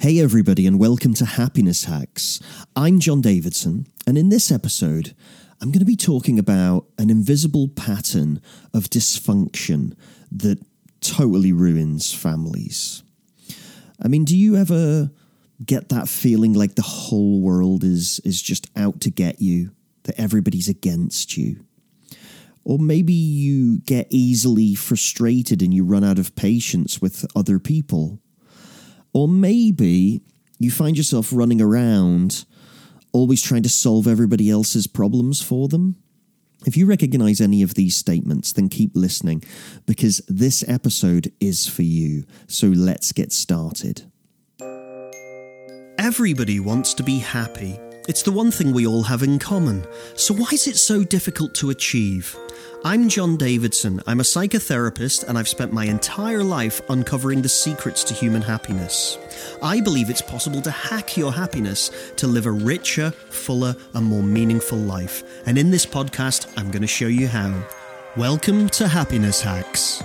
Hey, everybody, and welcome to Happiness Hacks. I'm John Davidson, and in this episode, I'm going to be talking about an invisible pattern of dysfunction that totally ruins families. I mean, do you ever get that feeling like the whole world is, is just out to get you, that everybody's against you? Or maybe you get easily frustrated and you run out of patience with other people or maybe you find yourself running around always trying to solve everybody else's problems for them. If you recognize any of these statements, then keep listening because this episode is for you. So let's get started. Everybody wants to be happy. It's the one thing we all have in common. So, why is it so difficult to achieve? I'm John Davidson. I'm a psychotherapist and I've spent my entire life uncovering the secrets to human happiness. I believe it's possible to hack your happiness to live a richer, fuller, and more meaningful life. And in this podcast, I'm going to show you how. Welcome to Happiness Hacks.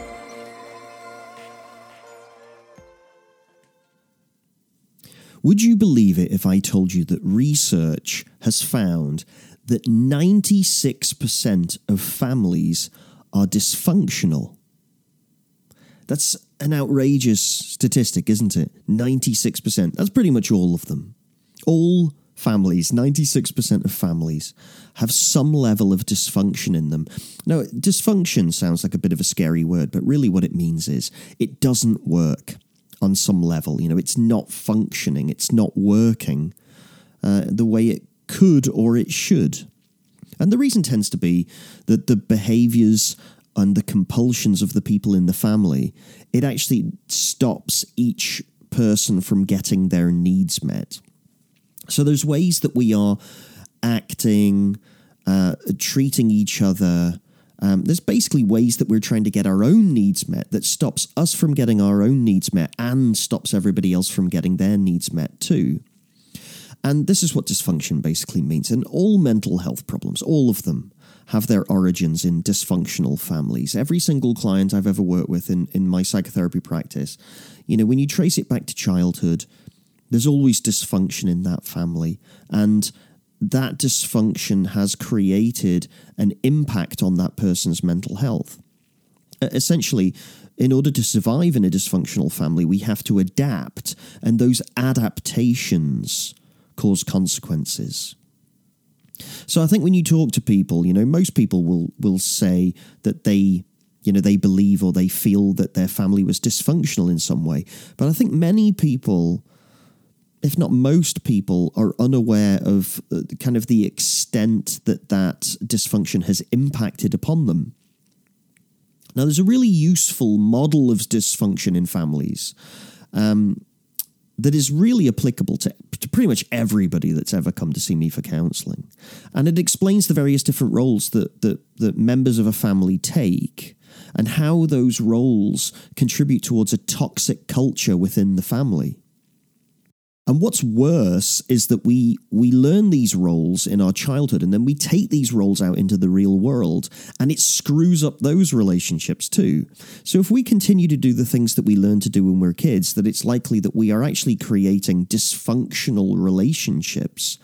Would you believe it if I told you that research has found that 96% of families are dysfunctional. That's an outrageous statistic, isn't it? 96%. That's pretty much all of them. All families, 96% of families, have some level of dysfunction in them. Now, dysfunction sounds like a bit of a scary word, but really what it means is it doesn't work on some level. You know, it's not functioning, it's not working uh, the way it could or it should. And the reason tends to be that the behaviors and the compulsions of the people in the family, it actually stops each person from getting their needs met. So there's ways that we are acting, uh, treating each other. Um, there's basically ways that we're trying to get our own needs met that stops us from getting our own needs met and stops everybody else from getting their needs met too. And this is what dysfunction basically means. And all mental health problems, all of them, have their origins in dysfunctional families. Every single client I've ever worked with in, in my psychotherapy practice, you know, when you trace it back to childhood, there's always dysfunction in that family. And that dysfunction has created an impact on that person's mental health. Essentially, in order to survive in a dysfunctional family, we have to adapt, and those adaptations cause consequences. So I think when you talk to people, you know, most people will will say that they you know they believe or they feel that their family was dysfunctional in some way. But I think many people if not most people are unaware of uh, kind of the extent that that dysfunction has impacted upon them. Now, there's a really useful model of dysfunction in families. Um, that is really applicable to, to pretty much everybody that's ever come to see me for counseling. And it explains the various different roles that, that, that members of a family take and how those roles contribute towards a toxic culture within the family. And what's worse is that we we learn these roles in our childhood and then we take these roles out into the real world and it screws up those relationships too. So if we continue to do the things that we learn to do when we're kids, that it's likely that we are actually creating dysfunctional relationships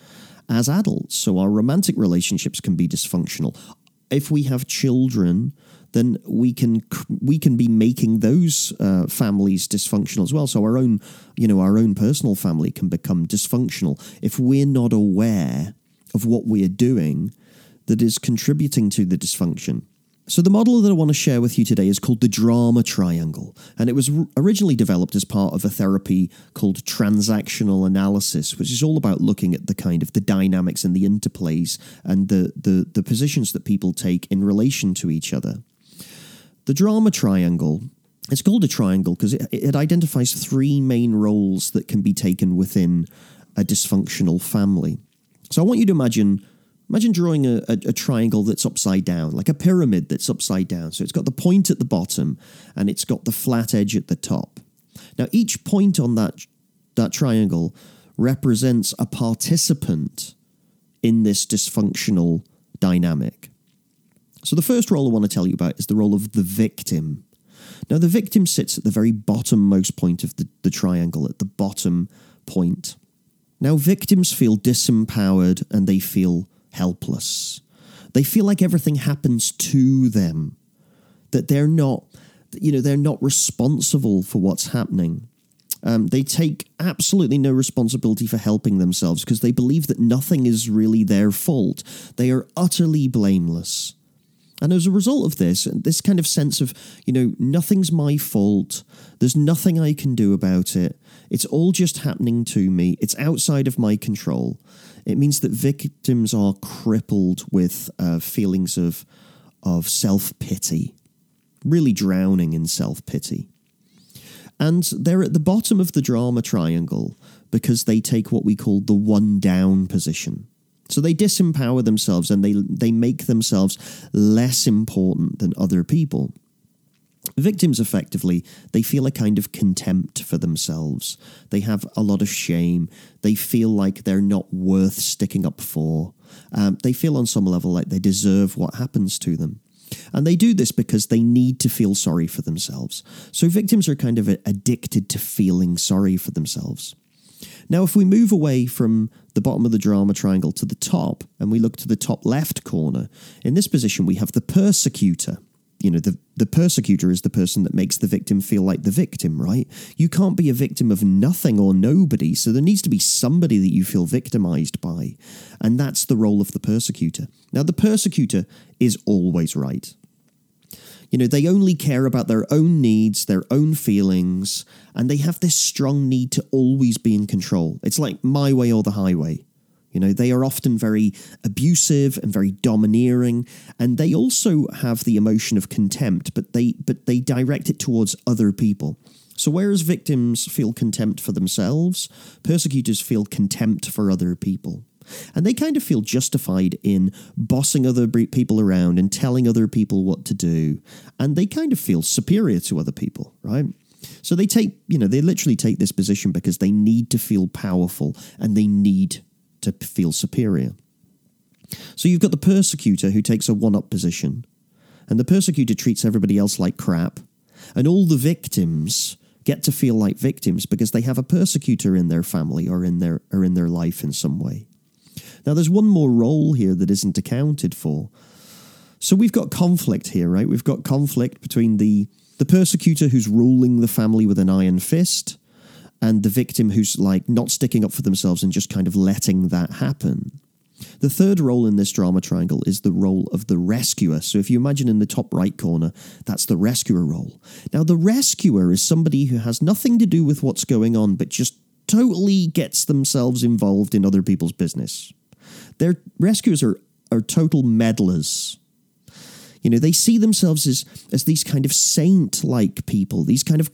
as adults. So our romantic relationships can be dysfunctional. If we have children, then we can we can be making those uh, families dysfunctional as well. So our own, you know, our own personal family can become dysfunctional if we're not aware of what we're doing that is contributing to the dysfunction. So, the model that I want to share with you today is called the drama triangle, and it was originally developed as part of a therapy called transactional analysis, which is all about looking at the kind of the dynamics and the interplays and the, the, the positions that people take in relation to each other. The drama triangle, it's called a triangle because it, it identifies three main roles that can be taken within a dysfunctional family. So I want you to imagine imagine drawing a, a, a, triangle that's upside down, like a pyramid that's upside down. So it's got the point at the bottom and it's got the flat edge at the top. Now each point on that that triangle represents a participant in this dysfunctional dynamic. So, the first role I want to tell you about is the role of the victim. Now, the victim sits at the very bottommost point of the, the triangle, at the bottom point. Now, victims feel disempowered and they feel helpless. They feel like everything happens to them, that they're not, you know, they're not responsible for what's happening. Um, they take absolutely no responsibility for helping themselves because they believe that nothing is really their fault. They are utterly blameless. And as a result of this, this kind of sense of, you know, nothing's my fault, there's nothing I can do about it, it's all just happening to me, it's outside of my control. It means that victims are crippled with uh, feelings of, of self pity, really drowning in self pity. And they're at the bottom of the drama triangle because they take what we call the one down position. So they disempower themselves and they, they make themselves less important than other people. Victims effectively, they feel a kind of contempt for themselves. They have a lot of shame. They feel like they're not worth sticking up for. Um, they feel on some level like they deserve what happens to them. And they do this because they need to feel sorry for themselves. So victims are kind of addicted to feeling sorry for themselves. Now, if we move away from the bottom of the drama triangle to the top and we look to the top left corner, in this position we have the persecutor. You know, the, the persecutor is the person that makes the victim feel like the victim, right? You can't be a victim of nothing or nobody, so there needs to be somebody that you feel victimized by. And that's the role of the persecutor. Now, the persecutor is always right. You know, they only care about their own needs, their own feelings, and they have this strong need to always be in control. It's like my way or the highway. You know, they are often very abusive and very domineering, and they also have the emotion of contempt, but they but they direct it towards other people. So whereas victims feel contempt for themselves, persecutors feel contempt for other people. And they kind of feel justified in bossing other people around and telling other people what to do. And they kind of feel superior to other people, right? So they take, you know, they literally take this position because they need to feel powerful and they need to feel superior. So you've got the persecutor who takes a one up position, and the persecutor treats everybody else like crap, and all the victims get to feel like victims because they have a persecutor in their family or in their or in their life in some way. Now, there's one more role here that isn't accounted for. So we've got conflict here, right? We've got conflict between the, the persecutor who's ruling the family with an iron fist and the victim who's like not sticking up for themselves and just kind of letting that happen. The third role in this drama triangle is the role of the rescuer. So if you imagine in the top right corner, that's the rescuer role. Now, the rescuer is somebody who has nothing to do with what's going on, but just totally gets themselves involved in other people's business. Their rescuers are, are total meddlers. You know, they see themselves as, as these kind of saint like people, these kind of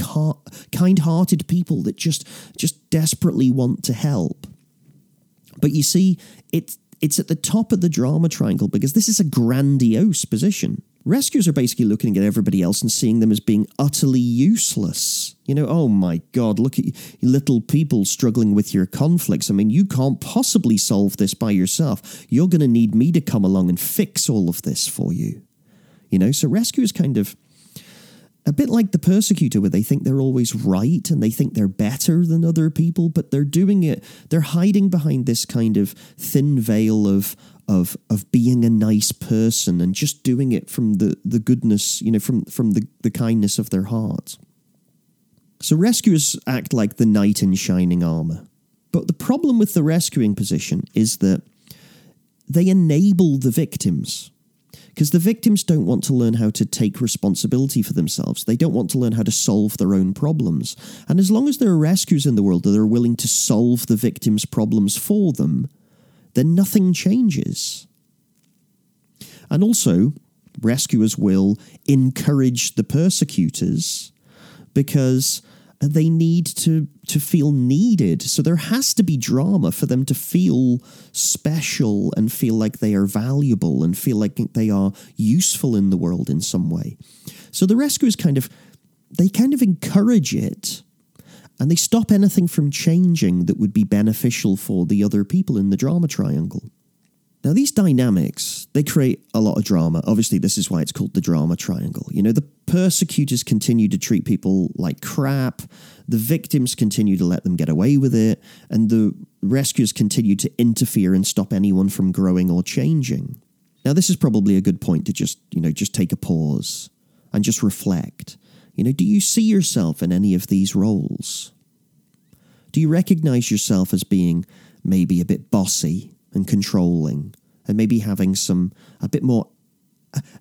kind hearted people that just, just desperately want to help. But you see, it, it's at the top of the drama triangle because this is a grandiose position. Rescuers are basically looking at everybody else and seeing them as being utterly useless. You know, oh my God, look at you, little people struggling with your conflicts. I mean, you can't possibly solve this by yourself. You're going to need me to come along and fix all of this for you. You know, so rescuers kind of a bit like the persecutor, where they think they're always right and they think they're better than other people, but they're doing it, they're hiding behind this kind of thin veil of, of of being a nice person and just doing it from the, the goodness, you know, from, from the, the kindness of their heart. So rescuers act like the knight in shining armor. But the problem with the rescuing position is that they enable the victims. Because the victims don't want to learn how to take responsibility for themselves. They don't want to learn how to solve their own problems. And as long as there are rescuers in the world that are willing to solve the victims' problems for them, then nothing changes. And also, rescuers will encourage the persecutors because they need to to feel needed so there has to be drama for them to feel special and feel like they are valuable and feel like they are useful in the world in some way so the rescuers kind of they kind of encourage it and they stop anything from changing that would be beneficial for the other people in the drama triangle. Now, these dynamics, they create a lot of drama. Obviously, this is why it's called the drama triangle. You know, the persecutors continue to treat people like crap, the victims continue to let them get away with it, and the rescuers continue to interfere and stop anyone from growing or changing. Now, this is probably a good point to just, you know, just take a pause and just reflect. You know, do you see yourself in any of these roles? Do you recognize yourself as being maybe a bit bossy and controlling and maybe having some a bit more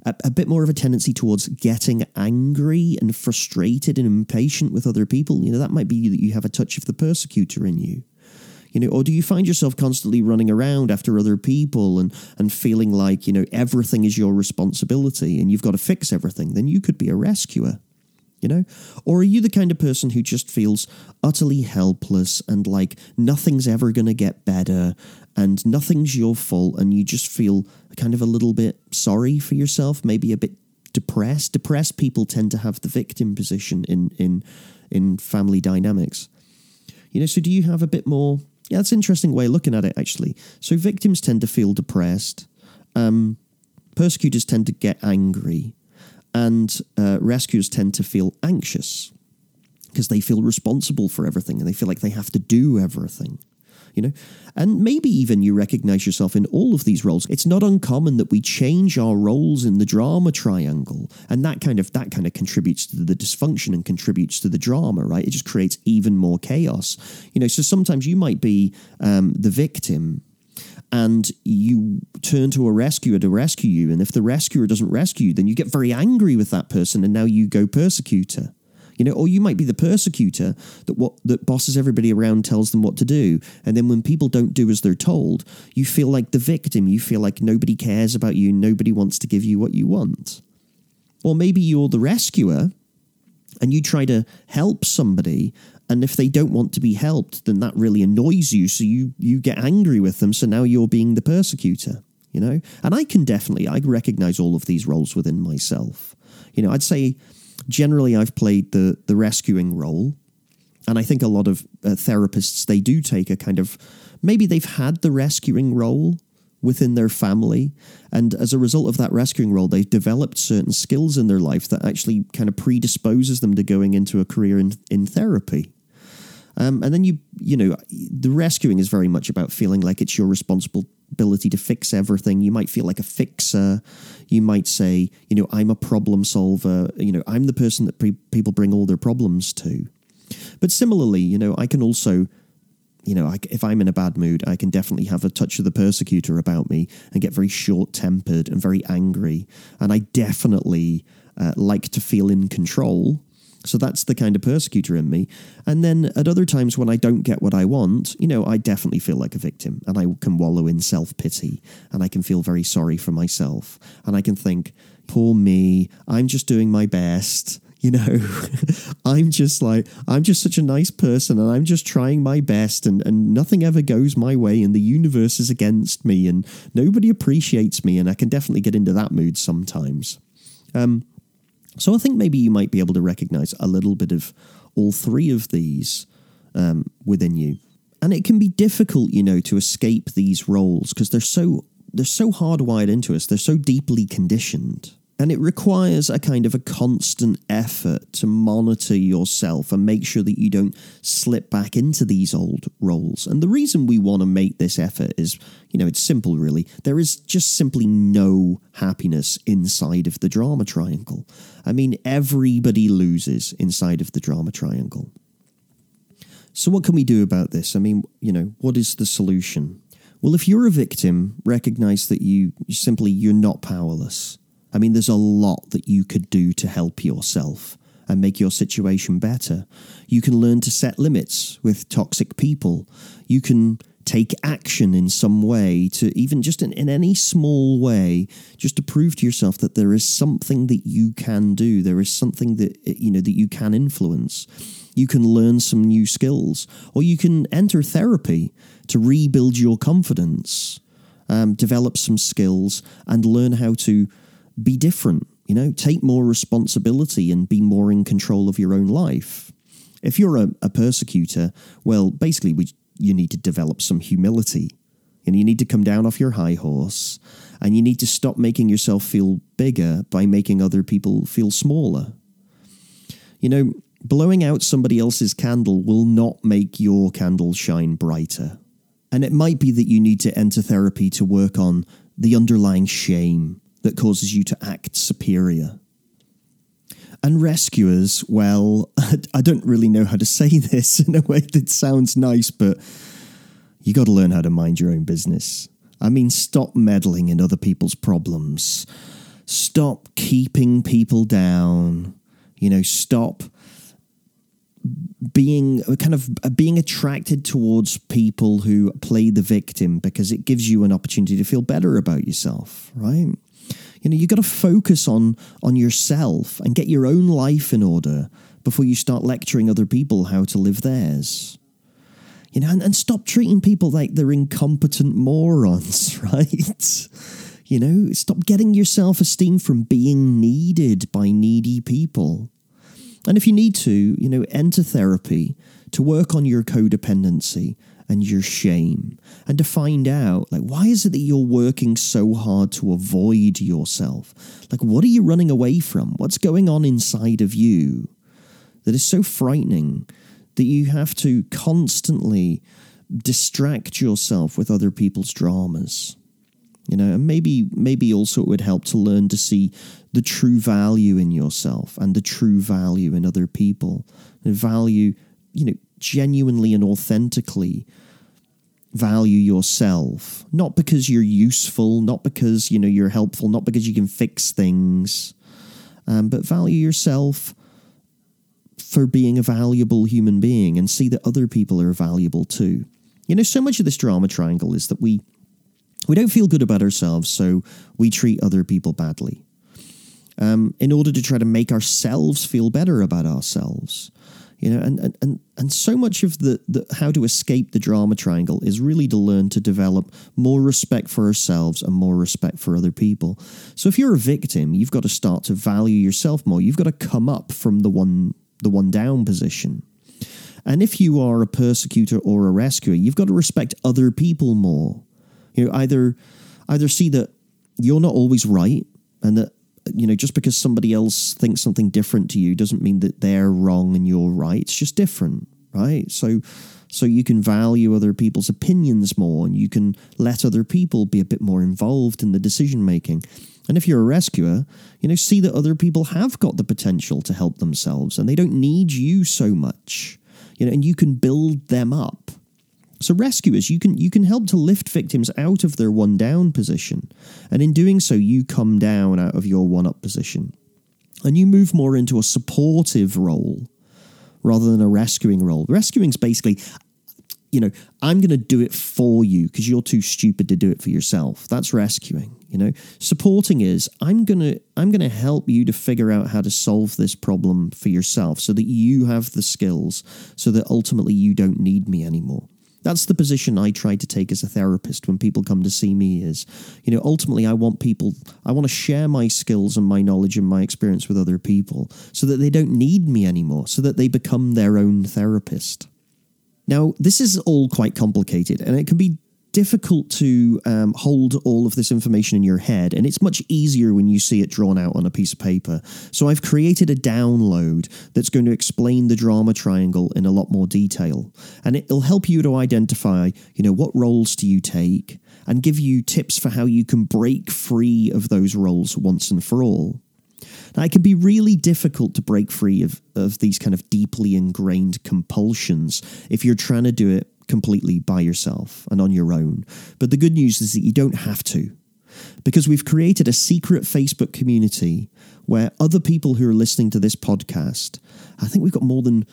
a, a, bit more of a tendency towards getting angry and frustrated and impatient with other people. You know, that might be that you have a touch of the persecutor in you. You know, or do you find yourself constantly running around after other people and, and feeling like, you know, everything is your responsibility and you've got to fix everything? Then you could be a rescuer you know? Or are you the kind of person who just feels utterly helpless and like nothing's ever going to get better and nothing's your fault and you just feel kind of a little bit sorry for yourself, maybe a bit depressed? Depressed people tend to have the victim position in in in family dynamics. You know, so do you have a bit more yeah, that's an interesting way of looking at it actually. So victims tend to feel depressed. Um, persecutors tend to get angry and uh, rescuers tend to feel anxious because they feel responsible for everything and they feel like they have to do everything you know? And maybe even you recognize yourself in all of these roles. It's not uncommon that we change our roles in the drama triangle and that kind of that kind of contributes to the dysfunction and contributes to the drama right? It just creates even more chaos. You know so sometimes you might be um, the victim and you turn to a rescuer to rescue you. And if the rescuer doesn't rescue you, then you get very angry with that person, and now you go persecutor. You know, or you might be the persecutor that what that bosses everybody around, tells them what to do, and then when people don't do as they're told, you feel like the victim. You feel like nobody cares about you, nobody wants to give you what you want. Or maybe you're the rescuer, and you try to help somebody and if they don't want to be helped then that really annoys you. So you you get angry with them. So now you're being the persecutor you know? And i can definitely i recognize all of these roles within myself. You know i'd say generally i've played the the rescuing role. And i think a lot of uh, therapists they do take a kind of maybe they've had the rescuing role within their family. And as a result of that rescuing role, they've developed certain skills in their life that actually kind of predisposes them to going into a career in, in therapy. Um, and then you, you know, the rescuing is very much about feeling like it's your responsibility to fix everything. You might feel like a fixer. You might say, you know, I'm a problem solver. You know, I'm the person that pre- people bring all their problems to. But similarly, you know, I can also, you know, I, if I'm in a bad mood, I can definitely have a touch of the persecutor about me and get very short tempered and very angry. And I definitely uh, like to feel in control so that's the kind of persecutor in me. And then at other times when I don't get what I want, you know, I definitely feel like a victim and I can wallow in self pity and I can feel very sorry for myself. And I can think, poor me, I'm just doing my best. You know, I'm just like, I'm just such a nice person and I'm just trying my best and, and nothing ever goes my way and the universe is against me and nobody appreciates me. And I can definitely get into that mood sometimes. Um, so I think maybe you might be able to recognize a little bit of all three of these um, within you. And it can be difficult, you know, to escape these roles because they're so they're so hardwired into us. They're so deeply conditioned. And it requires a kind of a constant effort to monitor yourself and make sure that you don't slip back into these old roles. And the reason we want to make this effort is, you know, it's simple really. There is just simply no happiness inside of the drama triangle. I mean, everybody loses inside of the drama triangle. So, what can we do about this? I mean, you know, what is the solution? Well, if you're a victim, recognize that you simply you're not powerless I mean, there's a lot that you could do to help yourself and make your situation better. You can learn to set limits with toxic people. You can take action in some way to even just in, in any small way just to prove to yourself that there is something that you can do there is something that you know that you can influence you can learn some new skills or you can enter therapy to rebuild your confidence um, develop some skills and learn how to be different, you know, take more responsibility and be more in control of your own life. If you're a, a persecutor, well, basically, we, you need to develop some humility. And you need to come down off your high horse and you need to stop making yourself feel bigger by making other people feel smaller. You know, blowing out somebody else's candle will not make your candle shine brighter. And it might be that you need to enter therapy to work on the underlying shame that causes you to act superior. And rescuers, well, I don't really know how to say this in a way that sounds nice, but you got to learn how to mind your own business. I mean, stop meddling in other people's problems. Stop keeping people down. You know, stop being kind of uh, being attracted towards people who play the victim because it gives you an opportunity to feel better about yourself, right? You know, you've got to focus on on yourself and get your own life in order before you start lecturing other people how to live theirs. You know, and, and stop treating people like they're incompetent morons, right? You know, stop getting your self esteem from being needed by needy people. And if you need to, you know, enter therapy to work on your codependency and your shame and to find out like why is it that you're working so hard to avoid yourself? Like what are you running away from? What's going on inside of you that is so frightening that you have to constantly distract yourself with other people's dramas? you know and maybe maybe also it would help to learn to see the true value in yourself and the true value in other people and value you know genuinely and authentically value yourself not because you're useful not because you know you're helpful not because you can fix things um, but value yourself for being a valuable human being and see that other people are valuable too you know so much of this drama triangle is that we we don't feel good about ourselves, so we treat other people badly. Um, in order to try to make ourselves feel better about ourselves. You know, and, and, and, and so much of the, the how to escape the drama triangle is really to learn to develop more respect for ourselves and more respect for other people. So if you're a victim, you've got to start to value yourself more. You've got to come up from the one the one down position. And if you are a persecutor or a rescuer, you've got to respect other people more. You know, either either see that you're not always right, and that you know just because somebody else thinks something different to you doesn't mean that they're wrong and you're right. It's just different, right? So so you can value other people's opinions more, and you can let other people be a bit more involved in the decision making. And if you're a rescuer, you know, see that other people have got the potential to help themselves and they don't need you so much. You know, and you can build them up so rescuers, you can you can help to lift victims out of their one down position, and in doing so, you come down out of your one up position, and you move more into a supportive role rather than a rescuing role. Rescuing is basically, you know, I'm going to do it for you because you're too stupid to do it for yourself. That's rescuing. You know, supporting is I'm gonna I'm gonna help you to figure out how to solve this problem for yourself so that you have the skills so that ultimately you don't need me anymore. That's the position I try to take as a therapist when people come to see me is, you know, ultimately I want people, I want to share my skills and my knowledge and my experience with other people so that they don't need me anymore, so that they become their own therapist. Now, this is all quite complicated and it can be difficult to um, hold all of this information in your head, and it's much easier when you see it drawn out on a piece of paper. So I've created a download that's going to explain the drama triangle in a lot more detail, and it'll help you to identify, you know, what roles do you take, and give you tips for how you can break free of those roles once and for all. Now, it can be really difficult to break free of, of these kind of deeply ingrained compulsions if you're trying to do it completely by yourself and on your own. But the good news is that you don't have to. Because we've created a secret Facebook community where other people who are listening to this podcast, I think we've got more than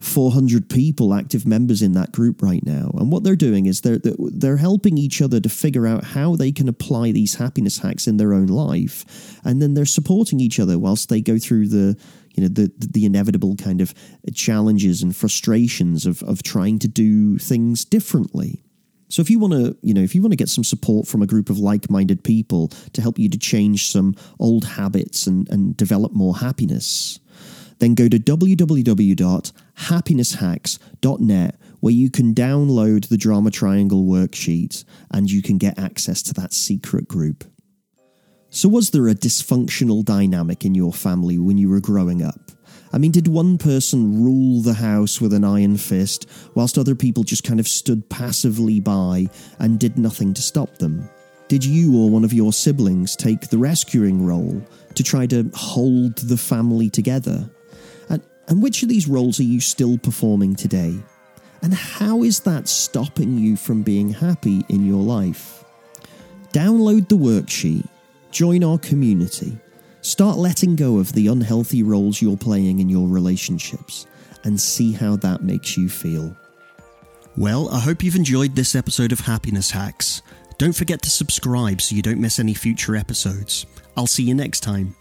400 people, active members in that group right now. And what they're doing is they're, they're helping each other to figure out how they can apply these happiness hacks in their own life. And then they're supporting each other whilst they go through the, you know, the, the inevitable kind of challenges and frustrations of, of trying to do things differently. So if you want to, you know, if you want to get some support from a group of like-minded people to help you to change some old habits and, and develop more happiness, then go to www.happinesshacks.net where you can download the Drama Triangle worksheet and you can get access to that secret group. So, was there a dysfunctional dynamic in your family when you were growing up? I mean, did one person rule the house with an iron fist whilst other people just kind of stood passively by and did nothing to stop them? Did you or one of your siblings take the rescuing role to try to hold the family together? And, and which of these roles are you still performing today? And how is that stopping you from being happy in your life? Download the worksheet, join our community, start letting go of the unhealthy roles you're playing in your relationships, and see how that makes you feel. Well, I hope you've enjoyed this episode of Happiness Hacks. Don't forget to subscribe so you don't miss any future episodes. I'll see you next time.